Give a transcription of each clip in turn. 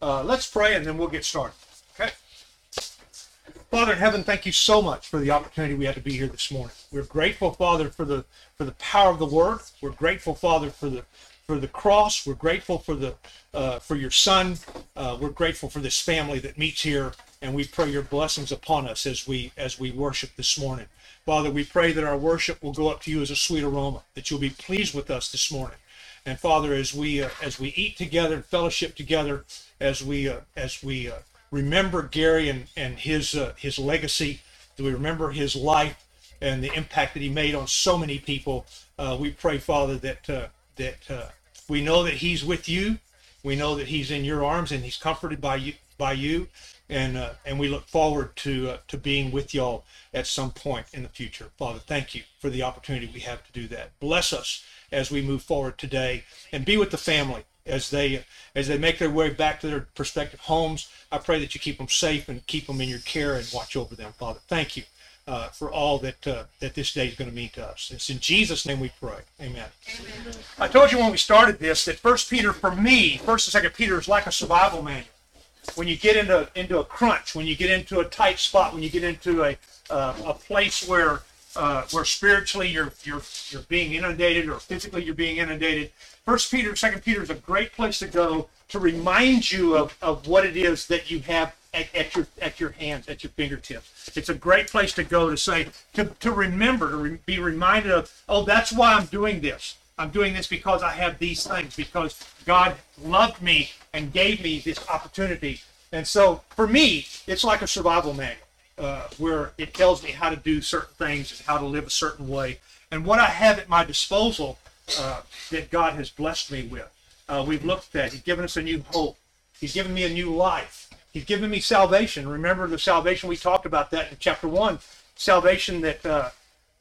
Uh, let's pray and then we'll get started. Okay. Father in heaven, thank you so much for the opportunity we had to be here this morning. We're grateful, Father, for the for the power of the Word. We're grateful, Father, for the for the cross. We're grateful for the uh, for your Son. Uh, we're grateful for this family that meets here, and we pray your blessings upon us as we as we worship this morning. Father, we pray that our worship will go up to you as a sweet aroma, that you'll be pleased with us this morning. And Father, as we uh, as we eat together fellowship together, as we uh, as we uh, remember Gary and and his uh, his legacy, that we remember his life and the impact that he made on so many people. Uh, we pray, Father, that uh, that we know that he's with you. We know that he's in your arms and he's comforted by you by you, and and we look forward to to being with y'all at some point in the future. Father, thank you for the opportunity we have to do that. Bless us as we move forward today, and be with the family as they as they make their way back to their prospective homes. I pray that you keep them safe and keep them in your care and watch over them, Father. Thank you uh, for all that uh, that this day is going to mean to us. It's in Jesus' name we pray. Amen. Amen. I told you when we started this that First Peter, for me, First and Second Peter is like a survival manual. When you get into into a crunch, when you get into a tight spot, when you get into a uh, a place where uh, where spiritually you're you're you're being inundated or physically you're being inundated. First Peter, Second Peter is a great place to go to remind you of, of what it is that you have at, at your at your hands, at your fingertips. It's a great place to go to say to, to remember to re, be reminded of oh that's why I'm doing this. I'm doing this because I have these things because God loved me and gave me this opportunity. And so for me, it's like a survival manual uh, where it tells me how to do certain things and how to live a certain way. And what I have at my disposal uh, that God has blessed me with, uh, we've looked at. He's given us a new hope. He's given me a new life. He's given me salvation. Remember the salvation we talked about that in chapter one. Salvation that uh,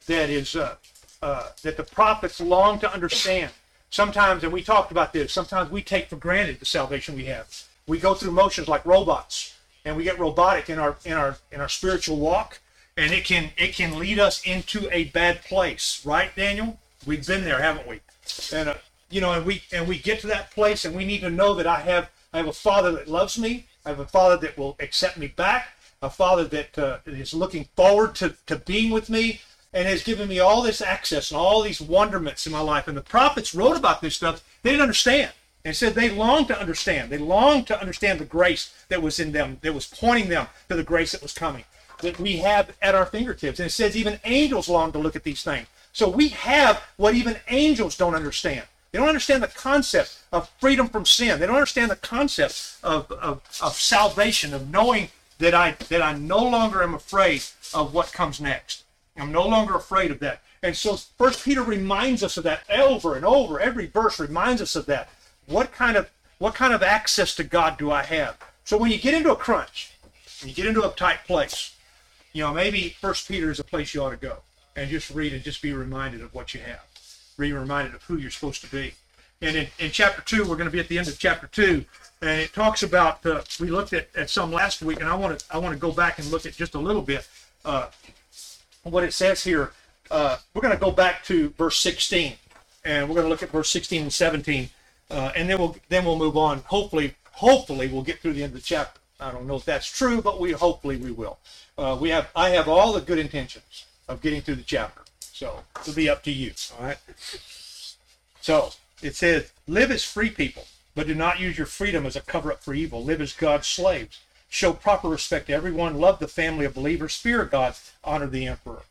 that is uh, uh, that the prophets long to understand. Sometimes, and we talked about this. Sometimes we take for granted the salvation we have. We go through motions like robots and we get robotic in our in our in our spiritual walk and it can it can lead us into a bad place. Right daniel? We've been there haven't we? And uh, you know and we and we get to that place and we need to know that i have i have a father that loves me. I have a father that will accept me back. A father that uh, is looking forward to, to being with me and has given me all this access and all these wonderments in my life. And the prophets wrote about this stuff. They didn't understand and said they longed to understand. They longed to understand the grace that was in them, that was pointing them to the grace that was coming, that we have at our fingertips. And it says even angels long to look at these things. So we have what even angels don't understand. They don't understand the concept of freedom from sin. They don't understand the concept of, of, of salvation, of knowing that I that I no longer am afraid of what comes next. I'm no longer afraid of that. And so First Peter reminds us of that over and over. Every verse reminds us of that what kind of what kind of access to God do I have? So when you get into a crunch, when you get into a tight place, you know, maybe First Peter is a place you ought to go and just read and just be reminded of what you have. Be reminded of who you're supposed to be. And in, in chapter two, we're going to be at the end of chapter two, and it talks about uh, we looked at, at some last week, and I want to I want to go back and look at just a little bit uh, what it says here. Uh, we're going to go back to verse 16, and we're going to look at verse 16 and 17 uh, and then we'll then we'll move on. Hopefully, hopefully we'll get through the end of the chapter. I don't know if that's true, but we hopefully we will. Uh, we have I have all the good intentions of getting through the chapter, so it'll be up to you. All right. So it says, "Live as free people, but do not use your freedom as a cover up for evil. Live as God's slaves. Show proper respect to everyone. Love the family of believers. Fear God. Honor the emperor."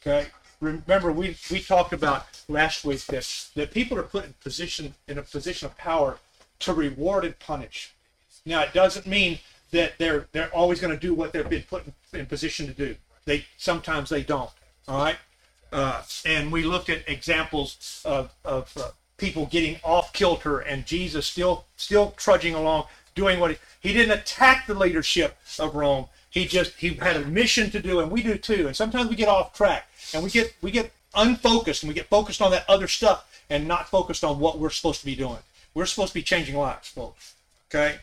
Okay remember we, we talked about last week that, that people are put in position in a position of power to reward and punish. Now it doesn't mean that they're they're always going to do what they've been put in, in, position to do. They sometimes they don't. All right, uh, and we looked at examples of of uh, people getting off kilter and Jesus still still trudging along, doing what he, he didn't attack the leadership of Rome. He just he had a mission to do, and we do too. And sometimes we get off track and we get we get unfocused and we get focused on that other stuff and not focused on what we're supposed to be doing. We're supposed to be changing lives, folks. Okay?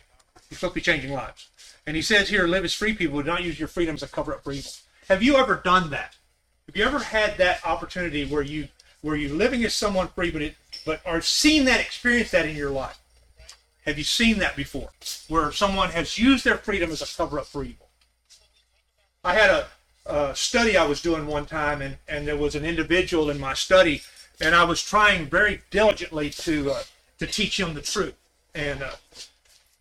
We're supposed to be changing lives. And he says here, live as free people, do not use your freedom as a cover up for evil. Have you ever done that? Have you ever had that opportunity where you where you're living as someone free, but it but are seeing that, experience that in your life? Have you seen that before? Where someone has used their freedom as a cover up for evil. I had a, a study I was doing one time, and, and there was an individual in my study, and I was trying very diligently to uh, to teach him the truth. And uh,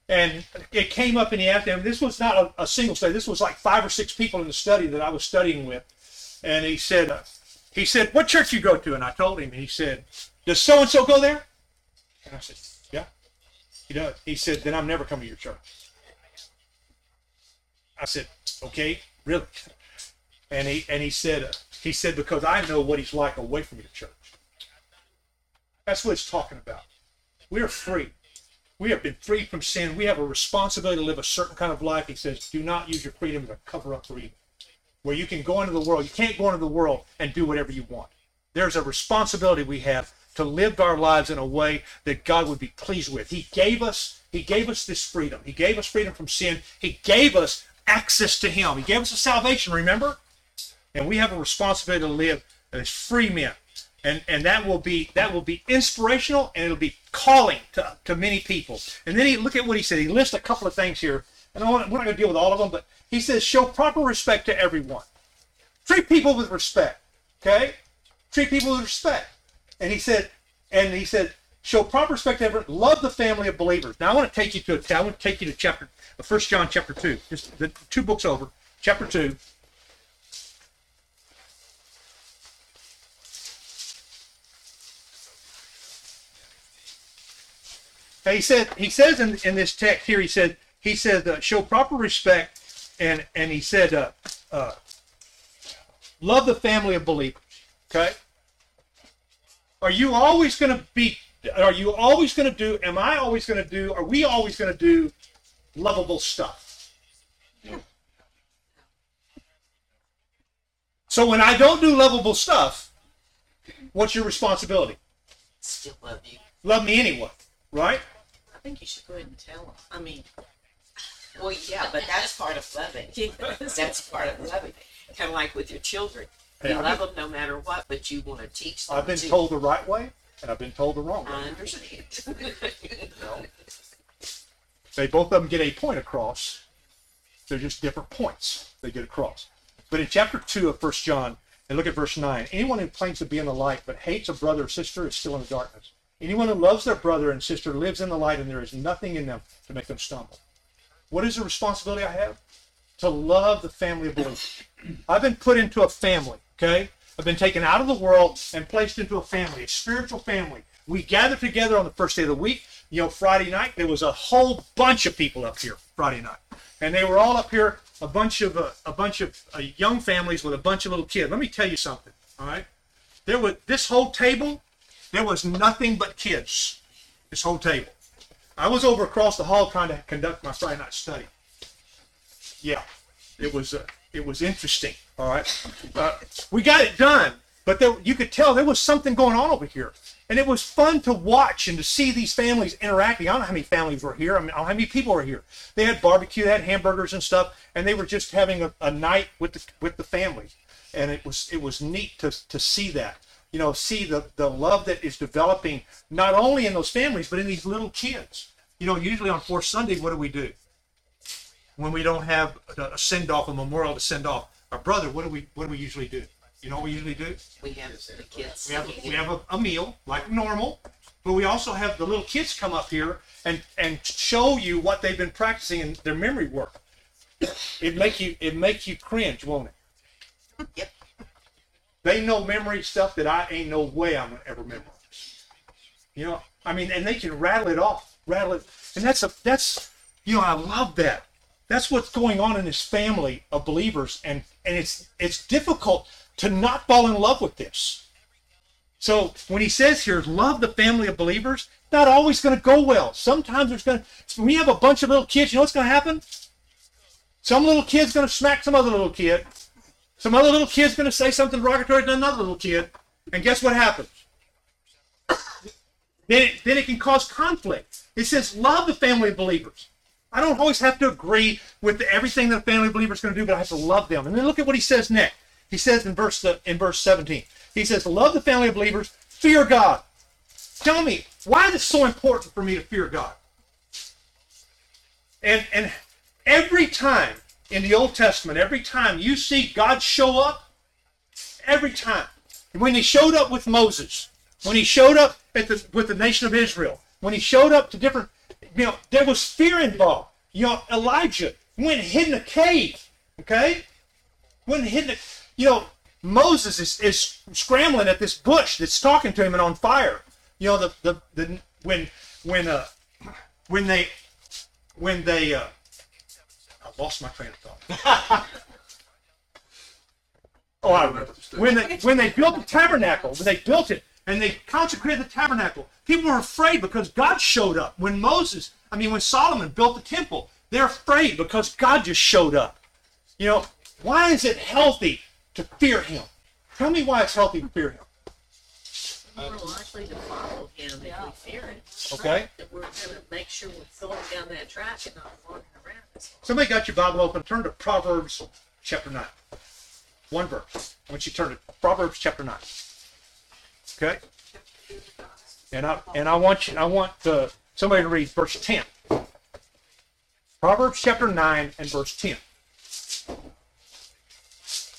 and it came up in the afternoon. This was not a, a, single study. This was like five or six people in the study that I was studying with. And he said, uh, he said, "What church you go to?" And I told him. And he said, "Does so and so go there?" And I said, "Yeah, he does." He said, "Then I'm never coming to your church." I said, "Okay, really?" And he and he said, he said because I know what he's like away from your church. That's what it's talking about. We're free. We have been freed from sin. We have a responsibility to live a certain kind of life. He says, do not use your freedom to cover up for evil. Where you can go into the world. You can't go into the world and do whatever you want. There's a responsibility we have to live our lives in a way that God would be pleased with. He gave us, He gave us this freedom. He gave us freedom from sin. He gave us access to Him. He gave us a salvation, remember? And we have a responsibility to live as free men and and that will be that will be inspirational and it'll be calling to, to many people. And then he look at what he said. He lists a couple of things here. And I want, we're not going to deal with all of them but he says show proper respect to everyone. Treat people with respect okay? Treat people with respect. And he said and he said show proper respect to everyone. Love the family of believers. Now i want to take you to i want to take you to chapter first john chapter 2 just the two books over. Chapter 2 he said he says in, in this text here he said he said uh, show proper respect and and he said uh, uh, love the family of believers okay? Are you always going to be are you always going to do am i always going to do are we always going to do lovable stuff so when i don't do lovable stuff what's your responsibility still love you love me anyway right I think you should go ahead and tell them. I mean, well, yeah, but that's part of loving. That's part of loving. Kind of like with your children. You hey, love been, them no matter what, but you want to teach them. I've been told the right way, and I've been told the wrong way. I understand. they both of them get a point across. They're just different points they get across. But in chapter 2 of First John, and look at verse 9, anyone who claims to be in the light but hates a brother or sister is still in the darkness. Anyone who loves their brother and sister lives in the light, and there is nothing in them to make them stumble. What is the responsibility I have? To love the family of believers. I've been put into a family, okay? I've been taken out of the world and placed into a family, a spiritual family. We gather together on the first day of the week. You know, Friday night, there was a whole bunch of people up here Friday night. And they were all up here, a bunch of uh, a bunch of uh, young families with a bunch of little kids. Let me tell you something, all right? There was this whole table there was nothing but kids, this whole table. I was over across the hall trying to conduct my Friday night study. Yeah, it was uh, it was interesting. All right, uh, we got it done, but there, you could tell there was something going on over here, and it was fun to watch and to see these families interacting. I don't know how many families were here. I, mean, I don't know how many people were here. They had barbecue, they had hamburgers and stuff, and they were just having a, a night with the with the families, and it was it was neat to to see that you know, see the, the love that is developing not only in those families, but in these little kids. You know, usually on Fourth Sunday, what do we do? When we don't have a send off, a memorial to send off our brother, what do we what do we usually do? You know what we usually do? We have the kids. We have we have a, a meal like normal, but we also have the little kids come up here and and show you what they've been practicing in their memory work. It make you it make you cringe, won't it? Yep. They know memory stuff that I ain't no way I'm gonna ever memorize. You know, I mean, and they can rattle it off, rattle it, and that's a that's you know I love that. That's what's going on in this family of believers, and and it's it's difficult to not fall in love with this. So when he says here, love the family of believers, not always going to go well. Sometimes there's going to, when you have a bunch of little kids, you know what's going to happen? Some little kid's going to smack some other little kid. Some other little kid's going to say something derogatory to another little kid, and guess what happens? then, it, then it can cause conflict. It says, love the family of believers. I don't always have to agree with everything that a family believer is going to do, but I have to love them. And then look at what he says next. He says in verse uh, in verse 17. He says, "Love the family of believers, fear God." Tell me, why is it so important for me to fear God? And and every time in the Old Testament, every time you see God show up, every time. When he showed up with Moses, when he showed up the, with the nation of Israel, when he showed up to different, you know, there was fear involved. You know, Elijah went and hid in a cave, okay? Went hid in a, you know, Moses is, is scrambling at this bush that's talking to him and on fire. You know, the, the, the when, when, uh, when they, when they, uh, I lost my train of thought. oh, I remember. When they, when they built the tabernacle, when they built it and they consecrated the tabernacle, people were afraid because God showed up. When Moses, I mean, when Solomon built the temple, they're afraid because God just showed up. You know, why is it healthy to fear Him? Tell me why it's healthy to fear Him. We're more likely to follow him if we fear him. Okay. That we're gonna make sure we're going down that track and not wandering around. Somebody got your Bible open. Turn to Proverbs chapter 9. One verse. I want you to turn to Proverbs chapter 9. Okay? And I and I want you I want uh, somebody to read verse 10. Proverbs chapter 9 and verse 10.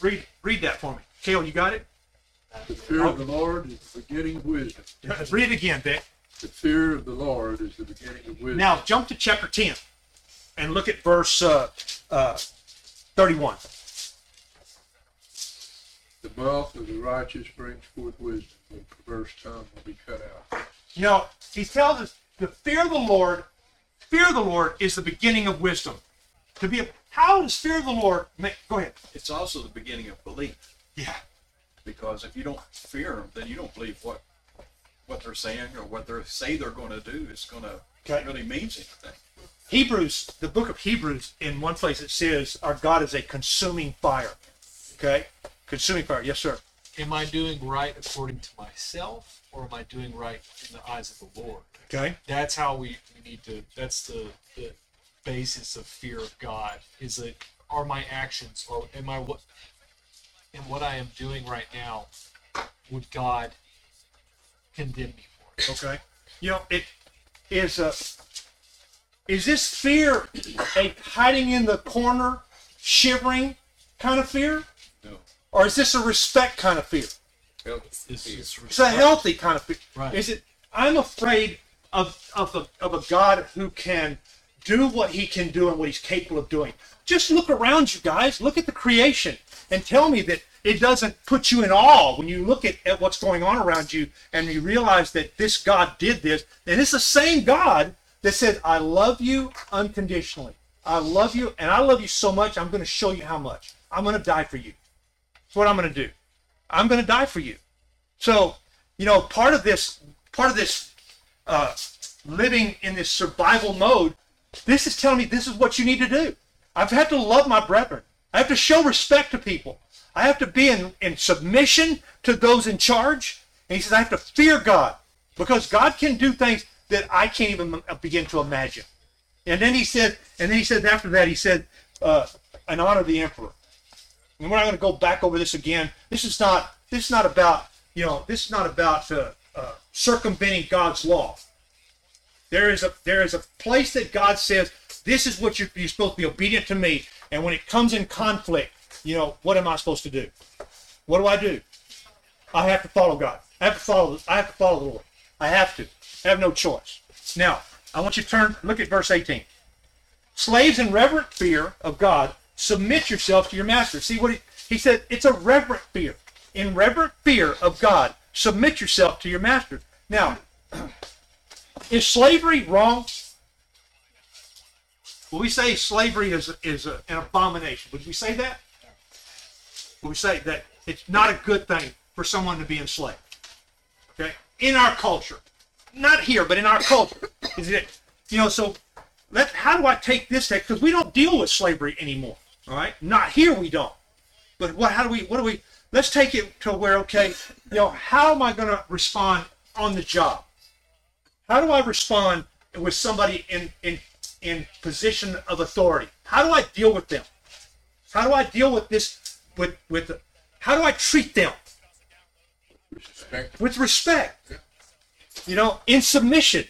Read read that for me. Kale, you got it? The fear of the Lord is the beginning of wisdom. Read it again, Vic. The fear of the Lord is the beginning of wisdom. Now jump to chapter 10 and look at verse uh, uh, 31. The mouth of the righteous brings forth wisdom, but the perverse tongue will be cut out. You know, he tells us the fear of the Lord, fear of the Lord is the beginning of wisdom. To be a, how does fear of the Lord make, go ahead. it's also the beginning of belief Yeah. because if you don't fear them then you don't believe what what they're saying or what they say they're going to do is going to Okay. really means anything Hebrews, the book of Hebrews, in one place it says our God is a consuming fire. Okay? Consuming fire. Yes, sir. am I doing right according to myself or am I doing right in the eyes of the Lord? Okay. That's how we, we need to that's the, the basis of fear of God is that are my actions or am I what in what I am doing right now would God condemn me for it? Okay. You know, it is a. Is this fear a hiding in the corner, shivering kind of fear? No Or is this a respect kind of fear? This is It's a healthy kind of fear. Right. Is it? I'm afraid of of a, of a God who can do what He can do and what He's capable of doing. Just look around you guys. Look at the creation and tell me that it doesn't put you in awe when you look at, at what's going on around you and you realize that this God did this. And it's the same God that said, "I love you unconditionally. I love you, and I love you so much. I'm going to show you how much. I'm going to die for you. What I'm going to do. I'm going to die for you." So, you know, part of this, part of this uh, living in this survival mode, this is telling me this is what you need to do. I've had to love my brethren. I have to show respect to people. I have to be in, in submission to those in charge. And he says, I have to fear God because God can do things that I can't even begin to imagine. And then he said, and then he said after that, he said, uh, and honor the emperor. And we're not going to go back over this again. This is not. This is not about. You know. This is not about uh, uh, circumventing God's law. There is a there is a place that God says this is what you're, you're supposed to be obedient to me. And when it comes in conflict, you know what am I supposed to do? What do I do? I have to follow God. I have to follow. I have to follow the Lord. I have to. I have no choice. Now I want you to turn. Look at verse 18. Slaves in reverent fear of God, submit yourselves to your master. See what he, he said? It's a reverent fear. In reverent fear of God, submit yourself to your master. Now, is slavery wrong? Will we say slavery is, is a, an abomination? Would we say that? Would we say that it's not a good thing for someone to be enslaved? Okay? In our culture. Not here, but in our culture. Is it, you know, so let how do I take this text? Because we don't deal with slavery anymore. All right, not here we don't. But what? How do we? What do we? Let's take it to where okay, you know, how am I going to respond on the job? How do I respond with somebody in in in position of authority? How do I deal with them? How do I deal with this? With with how do I treat them? Respect. with respect. You know, in submission.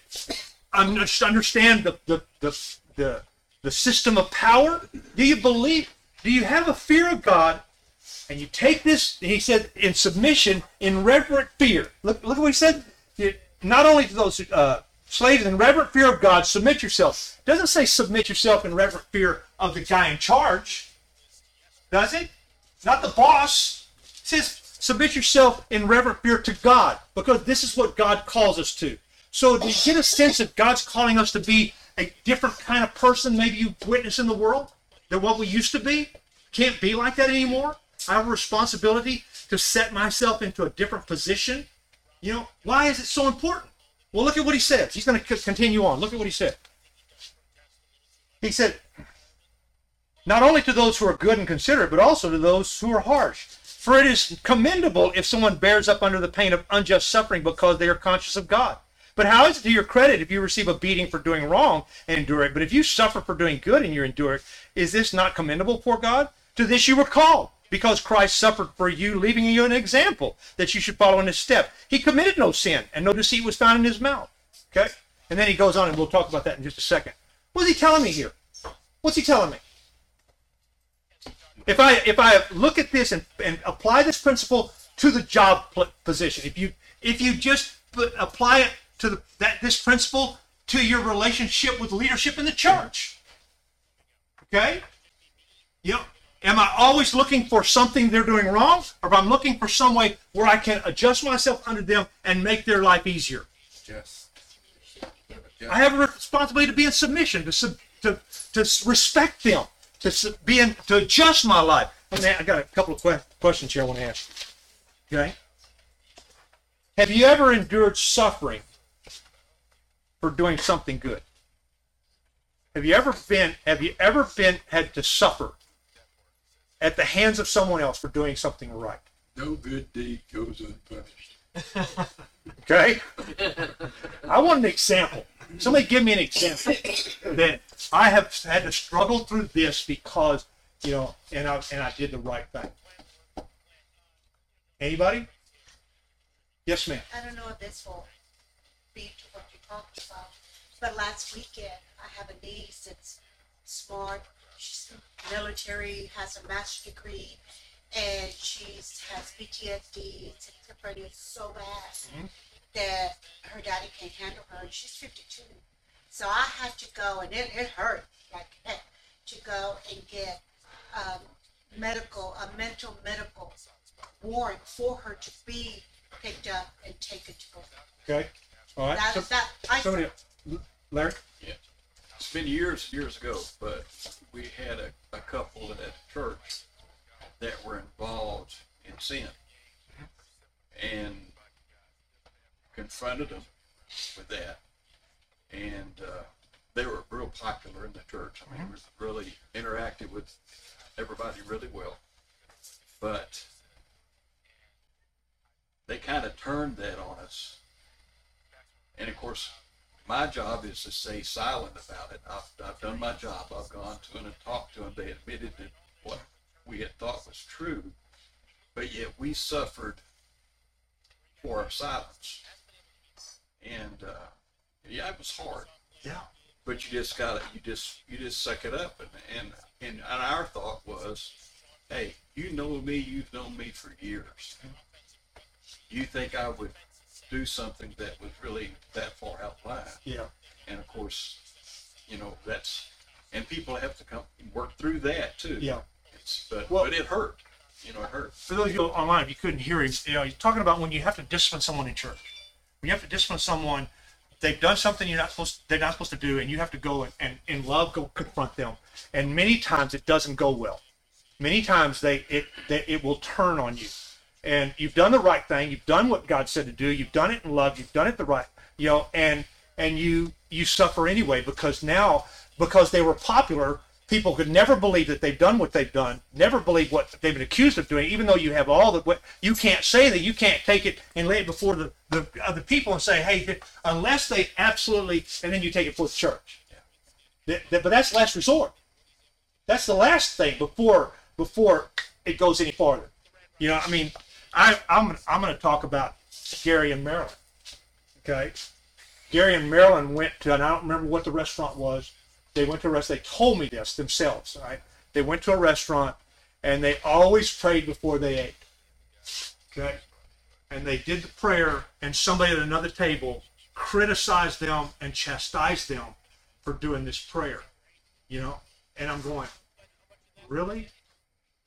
Un- Understand the the the the, the system of power? Do you believe? Do you have a fear of God? And you take this, he said, in submission, in reverent fear. Look, look what he said. Not only to those uh, slaves in reverent fear of God, submit yourself. Doesn't say submit yourself in reverent fear of the guy in charge, does it? Not the boss. It says submit yourself in reverent fear to God, because this is what God calls us to. So do you get a sense that God's calling us to be a different kind of person maybe you witness in the world than what we used to be? Can't be like that anymore. I have a responsibility to set myself into a different position. You know, why is it so important? Well, look at what he says. He's going to continue on. Look at what he said. He said, not only to those who are good and considerate, but also to those who are harsh. For it is commendable if someone bears up under the pain of unjust suffering because they are conscious of God. But how is it to your credit if you receive a beating for doing wrong and endure it? But if you suffer for doing good and you endure it, is this not commendable for God? To this you were called, because Christ suffered for you, leaving you an example that you should follow in his step. He committed no sin, and no deceit was found in his mouth. Okay? And then he goes on, and we'll talk about that in just a second. What's he telling me here? What's he telling me? If I if I look at this and, and apply this principle to the job position, if you if you just put, apply it to the, that this principle to your relationship with leadership in the church, okay? You know, am I always looking for something they're doing wrong, or if I'm looking for some way where I can adjust myself under them and make their life easier? Yes. I have a responsibility to be in submission, to sub, to to respect them, to s- be in, to adjust my life. And I got a couple of que- questions here I want to ask. you. Okay. Have you ever endured suffering for doing something good? Have you ever been? Have you ever been had to suffer at the hands of someone else for doing something right? No good deed goes unpunished. Okay? I want an example. Somebody give me an example that I have had to struggle through this because, you know, and I and I did the right thing. Anybody? Yes, ma'am. I don't know if this will be to what you talked about, but last weekend I have a niece that's smart. She's military, has a master's degree, and she has PTSD. Schizophrenia is so bad that her daddy can't handle her, and she's 52. So I had to go, and it, it hurt like heck to go and get um, medical, a mental medical warrant for her to be picked up and taken to go. Okay. All right. That, So, that, I, somebody else. Larry? It's been years, years ago, but we had a, a couple at church that were involved in sin and confronted them with that. And uh, they were real popular in the church. I mean, it was really interacted with everybody really well. But they kind of turned that on us. And of course, my job is to stay silent about it. I've, I've done my job. I've gone to them and talked to them. They admitted that what we had thought was true, but yet we suffered for our silence. And uh, yeah, it was hard. Yeah. But you just gotta, you just, you just suck it up. And and and, and our thought was, hey, you know me. You've known me for years. You think I would do something that was really that far out of line? Yeah. And of course, you know, that's, and people have to come work through that too. Yeah. It's, but, Well- but it hurt, you know, it hurt. For those of you online, if you couldn't hear him, you know, he's talking about when you have to discipline someone in church. When you have to discipline someone, they've done something you're not supposed they're not supposed to do, and you have to go and, and in love go confront them. And many times it doesn't go well. Many times they it they, it will turn on you. And you've done the right thing, you've done what God said to do, you've done it in love, you've done it the right you know, and and you you suffer anyway because now because they were popular, people could never believe that they've done what they've done, never believe what they've been accused of doing, even though you have all the you can't say that you can't take it and lay it before the, the other people and say, hey, unless they absolutely, and then you take it before the church. Th- th- but that's last resort. That's the last thing before before it goes any farther. You know, I mean, I, I'm I'm going to talk about Gary and Marilyn. Okay, Gary and Marilyn went to, and I don't remember what the restaurant was, they went to a restaurant. They told me this themselves. Right? They went to a restaurant and they always prayed before they ate. Okay, and they did the prayer, and somebody at another table criticized them and chastised them for doing this prayer. You know, and I'm going, really?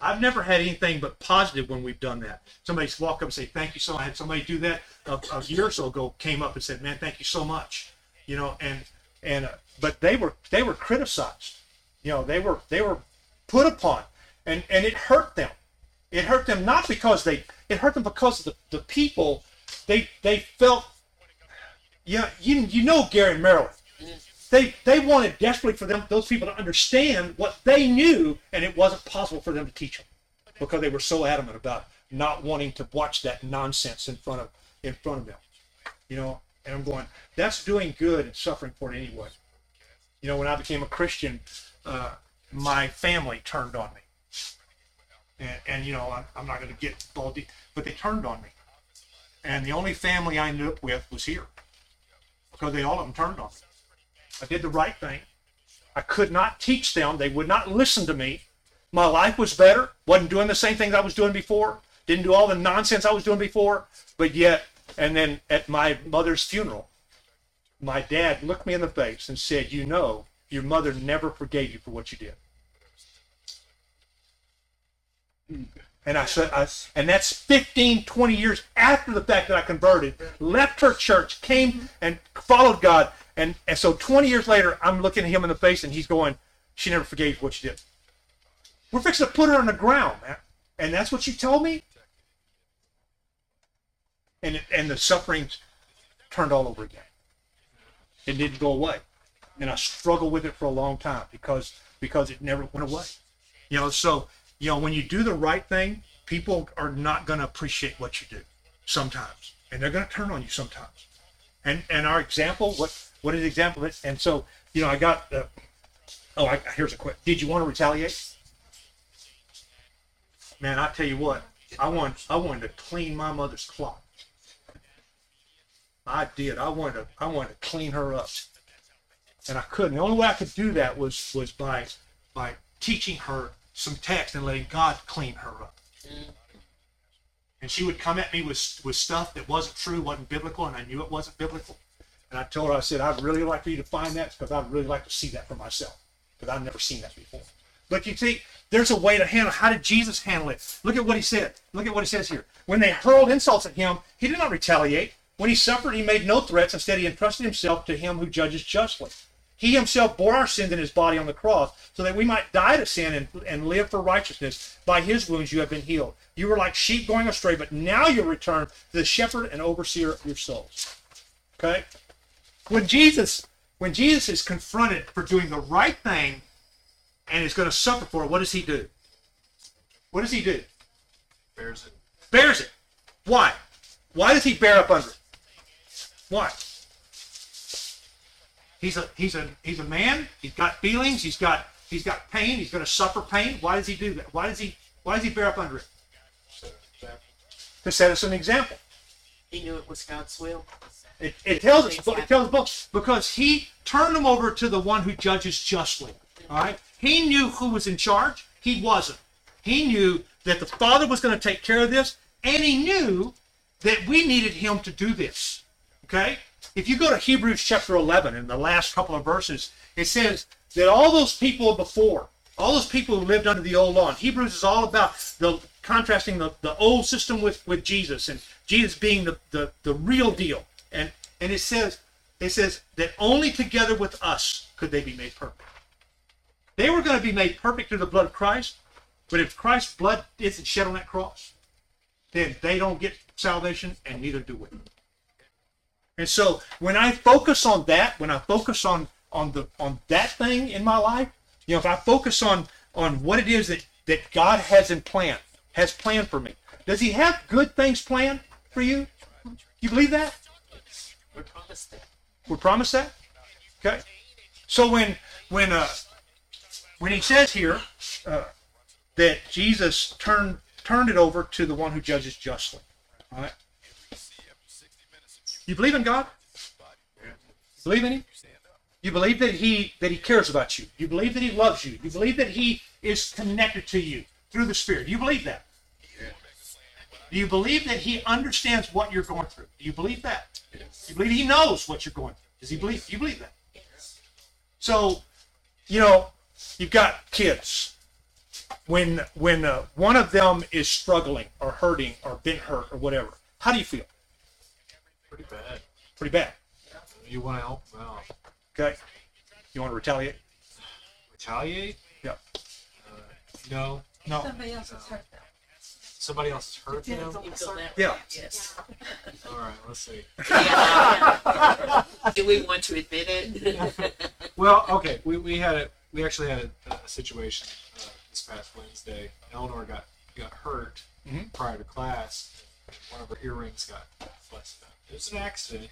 I've never had anything but positive when we've done that. Somebody's walk up and say, "Thank you so." much. I had somebody do that a, a year or so ago. Came up and said, "Man, thank you so much." You know, and and uh, but they were they were criticized. You know, they were they were put upon, and and it hurt them. It hurt them not because they it hurt them because of the, the people they they felt. Yeah, you you know Gary and Marilyn. They they wanted desperately for them those people to understand what they knew, and it wasn't possible for them to teach them because they were so adamant about not wanting to watch that nonsense in front of in front of them. You know, and I'm going, that's doing good and suffering for it anyway. You know, when I became a Christian, uh, my family turned on me, and, and you know, I'm, I'm not going to get baldy, but they turned on me, and the only family I ended up with was here because they all of them turned on me. I did the right thing. I could not teach them. They would not listen to me. My life was better. Wasn't doing the same things I was doing before. Didn't do all the nonsense I was doing before. But yet, and then at my mother's funeral, my dad looked me in the face and said, You know, your mother never forgave you for what you did. And I said, I, and that's 15, 20 years after the fact that I converted, left her church, came and followed God. And, and so 20 years later, I'm looking at him in the face and he's going, She never forgave what she did. We're fixing to put her on the ground, man. And that's what you told me? And, and the suffering turned all over again. It didn't go away. And I struggled with it for a long time because because it never went away. You know, so you know, when you do the right thing, people are not going to appreciate what you do sometimes, and they're going to turn on you sometimes. And and our example, what what is the example? it? And so you know, I got. Oh, I, here's a quick. Did you want to retaliate? Man, I tell you what, I want I wanted to clean my mother's clock. I did. I wanted to I wanted to clean her up, and I couldn't. The only way I could do that was was by by teaching her some text and letting God clean her up. And she would come at me with with stuff that wasn't true, wasn't biblical, and I knew it wasn't biblical. And I told her, I said, I'd really like for you to find that because I'd really like to see that for myself because I've never seen that before. But you see, there's a way to handle. How did Jesus handle it? Look at what he said. Look at what he says here. When they hurled insults at him, he did not retaliate. When he suffered, he made no threats. Instead, he entrusted himself to him who judges justly. He himself bore our sins in his body on the cross so that we might die to sin and, and live for righteousness. By his wounds you have been healed. You were like sheep going astray, but now you return to the shepherd and overseer of your souls. Okay? When Jesus, when Jesus is confronted for doing the right thing and is going to suffer for it, what does he do? What does he do? Bears it. Bears it. Why? Why does he bear up under it? Why? He's a he's a he's a man. He's got feelings. He's got he's got pain. He's going to suffer pain. Why does he do that? Why does he why does he bear up under it? To set us an example. He knew it was God's will. It, it tells us it tells books because he turned them over to the one who judges justly. All right. He knew who was in charge. He wasn't. He knew that the Father was going to take care of this, and he knew that we needed him to do this. Okay? If you go to Hebrews chapter 11, in the last couple of verses, it says that all those people before, all those people who lived under the old law, and Hebrews is all about the contrasting the, the old system with, with Jesus and Jesus being the, the, the real deal. And and it says it says that only together with us could they be made perfect. They were going to be made perfect through the blood of Christ, but if Christ's blood isn't shed on that cross, then they don't get salvation, and neither do we. And so when I focus on that, when I focus on on the on that thing in my life, you know, if I focus on on what it is that that God has in plan, has planned for me, does He have good things planned for you? You believe that? We're promised that. We're promised that. Okay. So when when uh when He says here uh, that Jesus turned turned it over to the one who judges justly, all right. You believe in God? Believe in Him? You believe that he that he cares about you. You believe that he loves you. You believe that he is connected to you through the Spirit. Do you believe that? Do you believe that he understands what you're going through? Do you believe that? Do you believe he knows what you're going through? Does he believe? Do you believe that? So, you know, you've got kids. When when uh, one of them is struggling or hurting or been hurt or whatever, how do you feel? Pretty bad. Pretty bad. You want to help them out. Okay. You want to retaliate? Retaliate? Yeah. Uh, no. No. Somebody else has hurt them. Somebody else has hurt them? You feel that? Yeah. Yes. All right, let's see. Do we want to admit it? Well, okay, we, we had a we actually had a, a situation uh, this past Wednesday. Eleanor got got hurt Mhm. prior to class. And one of her earrings got busted up. It was an accident.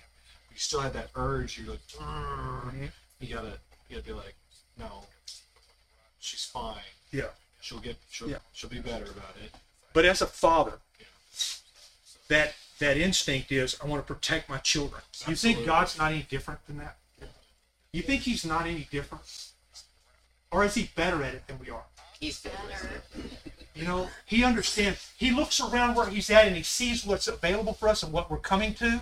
But you still had that urge. You're like, "Urgh." Mm-hmm. you gotta you gotta be like, no, she's fine. Yeah. She'll get she'll Yeah. she'll be better about it. But as a father, that that instinct is I want to protect my children. You think God's not any different than that? You think He's not any different, or is He better at it than we are? He's better. You know, He understands. He looks around where He's at and He sees what's available for us and what we're coming to,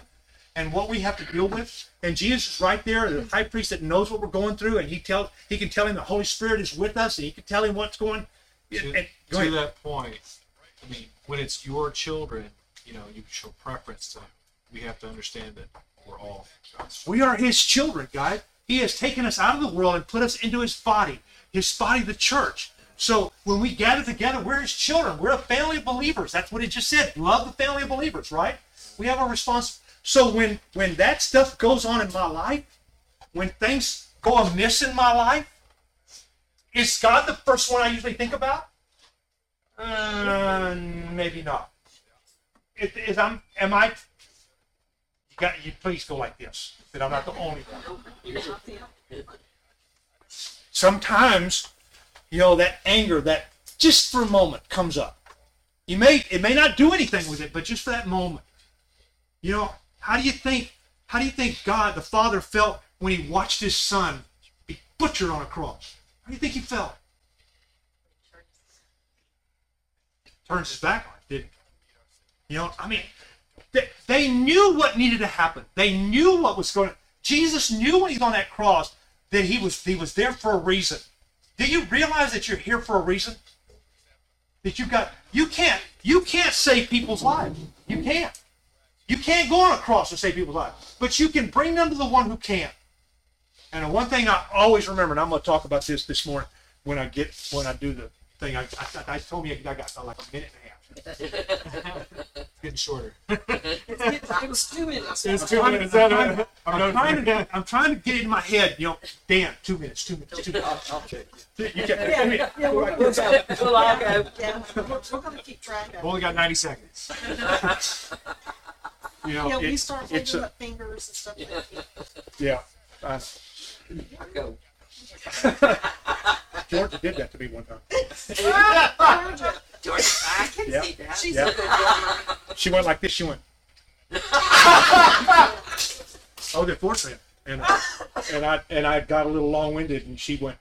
and what we have to deal with. And Jesus is right there, the high priest that knows what we're going through, and He tells He can tell him the Holy Spirit is with us, and He can tell him what's going. to, and- go to that point, I mean, when it's your children, you know, you show preference to. We have to understand that we're all God's We are his children, guys. He has taken us out of the world and put us into his body, his body, the church. So when we gather together, we're his children. We're a family of believers. That's what it just said. Love the family of believers, right? We have a response. So when when that stuff goes on in my life, when things go amiss in my life, is God the first one I usually think about? Uh, maybe not. Is, is I'm am I you got you please go like this that i'm not the only one sometimes you know that anger that just for a moment comes up you may it may not do anything with it but just for that moment you know how do you think how do you think god the father felt when he watched his son be butchered on a cross how do you think he felt turns his back on it didn't you know i mean they, they knew what needed to happen. They knew what was going. Jesus knew when he was on that cross that he was he was there for a reason. Do you realize that you're here for a reason? That you've got you can't you can't save people's lives. You can't. You can't go on a cross and save people's lives, but you can bring them to the one who can. And the one thing I always remember, and I'm going to talk about this this morning when I get when I do the thing. I, I, I told me I got like a minute and a. getting shorter. It was two minutes. It's I'm trying, to, I'm, trying to, I'm trying to get it in my head, you know, Dan, two minutes, two minutes, two minutes. I'll check. You can, Yeah, I mean, yeah, we're gonna- We'll go. We'll all go. Yeah, we're, we're gonna keep track of it. Only got 90 seconds. you know, Yeah, we it- start it's holding a, up fingers and stuff like that. yeah. Uh, I'll go. Georgia did that to me one time. George, I can Yeah. see that. She's Yeah. a good drummer. She went like this. She went. oh, the fourth man, and and I and I got a little long winded, and she went.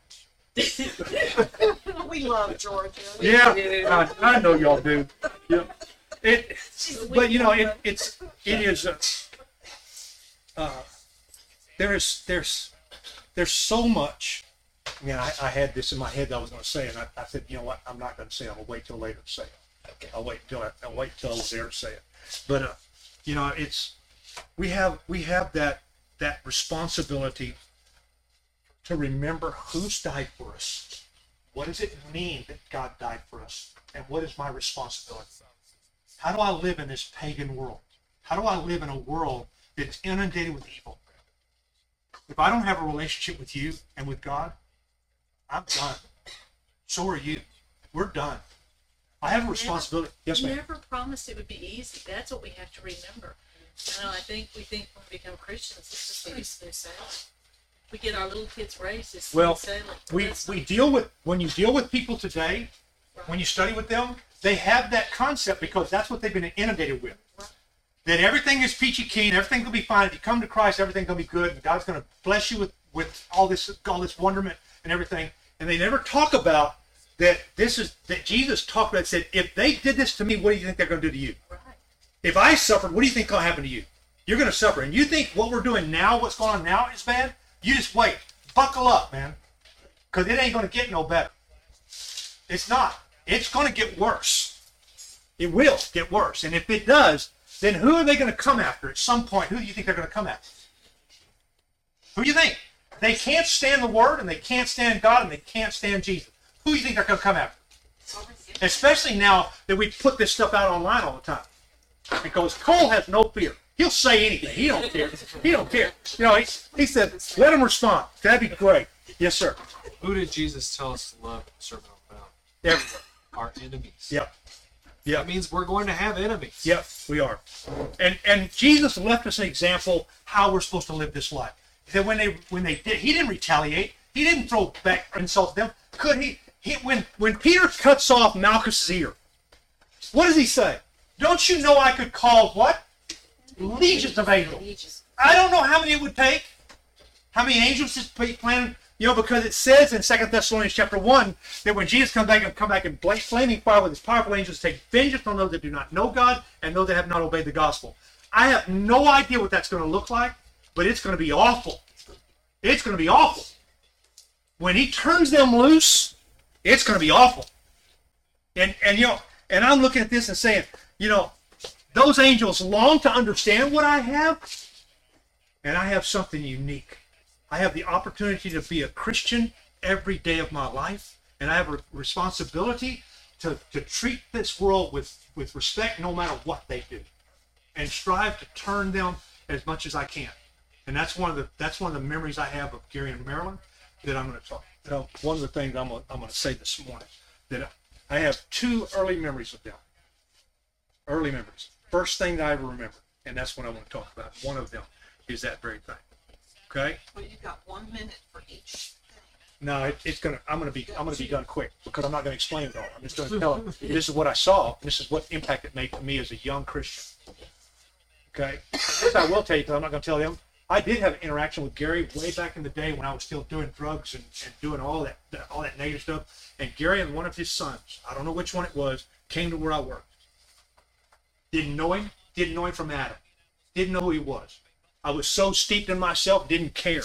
We love Georgia. Yeah. I, I know y'all do. Yeah, it. But you know, it, it's it is. Uh, uh, there is there's there's so much. I mean, I, I had this in my head that I was going to say, and I, I said, you know what, I'm not going to say. it. I'll wait till later to say it. Okay. I'll wait until I, I'll wait till I was there to say it. But uh, you know, it's we have we have that that responsibility to remember who's died for us. What does it mean that God died for us? And what is my responsibility? How do I live in this pagan world? How do I live in a world that's inundated with evil? If I don't have a relationship with you and with God, I'm done. So are you. We're done. I have a responsibility. Yes, ma'am. Never promised it would be easy. That's what we have to remember. You know, I think we think when we become Christians, it's just like smooth sailing. We get our little kids raised as Well, sailing. we we deal with when you deal with people today when you study with them they have that concept because that's what they've been inundated with that everything is peachy keen everything will be fine if you come to christ everything's going to be good and god's going to bless you with with all this all this wonderment and everything, and they never talk about that this is that Jesus talked about said, if they did this to me, what do you think they're going to do to you? Right. If I suffered, what do you think going to happen to you? You're going to suffer, and you think what we're doing now, what's going on now, is bad? You just wait, buckle up, man, because it ain't going to get no better. It's not. It's going to get worse. It will get worse, and if it does, then who are they going to come after at some point? Who do you think they're going to come after? Who do you think? They can't stand the word, and they can't stand God, and they can't stand Jesus. Who do you think they're going to come after? Especially now that we put this stuff out online all the time. Because Cole has no fear. He'll say anything. He don't care. He don't care. You know, he, he said, let him respond. That'd be great. Yes, sir. Who did Jesus tell us to love Sermon on the Mount? Everywhere. Our enemies. Yep. That Yep. means we're going to have enemies. Yep, we are. And and Jesus left us an example how we're supposed to live this life. That when they when they did, he didn't retaliate. He didn't throw back insults at them. Could he? He when when Peter cuts off Malchus's ear, what does he say? Don't you know I could call what? Legions of angels. I don't know how many it would take. How many angels is planning? You know, because it says in Second Thessalonians chapter one that when Jesus comes back and come back in flaming fire with his powerful angels, take vengeance on those that do not know God and those that have not obeyed the gospel. I have no idea what that's going to look like, but it's going to be awful. It's going to be awful. When he turns them loose, it's going to be awful. And and you know, and I'm looking at this and saying, you know, those angels long to understand what I have, and I have something unique. I have the opportunity to be a Christian every day of my life, and I have a responsibility to, to treat this world with, with respect no matter what they do, and strive to turn them as much as I can. And that's one of the that's one of the memories I have of Gary and Marilyn that I'm going to talk. Know, one of the things I'm going I'm going to say this morning that I have two early memories of them. Early memories. First thing that I ever remember, and that's what I want to talk about. One of them is that very thing. Okay. Well, you've got one minute for each. No, it, it's gonna. I'm gonna be. I'm gonna be done quick because I'm not gonna explain it all. I'm just gonna tell them this is what I saw. This is what impact it made to me as a young Christian. Okay. This I will tell you because I'm not gonna tell them. I did have an interaction with Gary way back in the day when I was still doing drugs and, and doing all that, all that negative stuff. And Gary and one of his sons, I don't know which one it was, came to where I worked. Didn't know him. Didn't know him from Adam. Didn't know who he was. I was so steeped in myself, didn't care.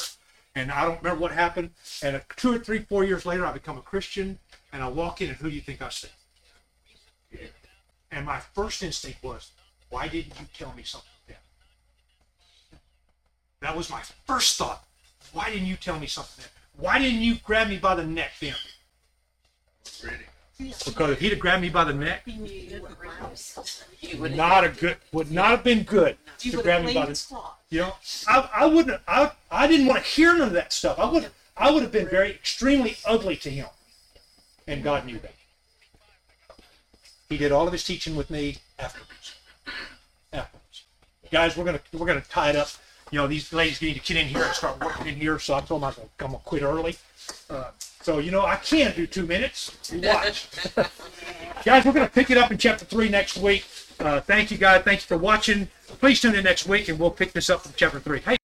And I don't remember what happened. And two or three, four years later, I become a Christian, and I walk in, and who do you think I see? And my first instinct was, why didn't you tell me something? That was my first thought. Why didn't you tell me something then? Why didn't you grab me by the neck then? Ready. Because if he'd have grabbed me by the neck, You would not a good, would not have been good You to would grab have me by the the cloth. You know, I, I wouldn't. I I didn't want to hear none of that stuff. I would. I would have been very extremely ugly to him, and God knew that. He did all of his teaching with me afterwards. Afterwards, guys, we're gonna we're gonna tie it up. You know, these ladies need to get in here and start working in here. So I told them I'm gonna, I'm gonna quit early. Uh, so you know, I can do two minutes. Watch, guys. We're gonna pick it up in chapter three next week. Uh, thank you, guys. Thank you for watching. Please tune in next week, and we'll pick this up from chapter three. Hey.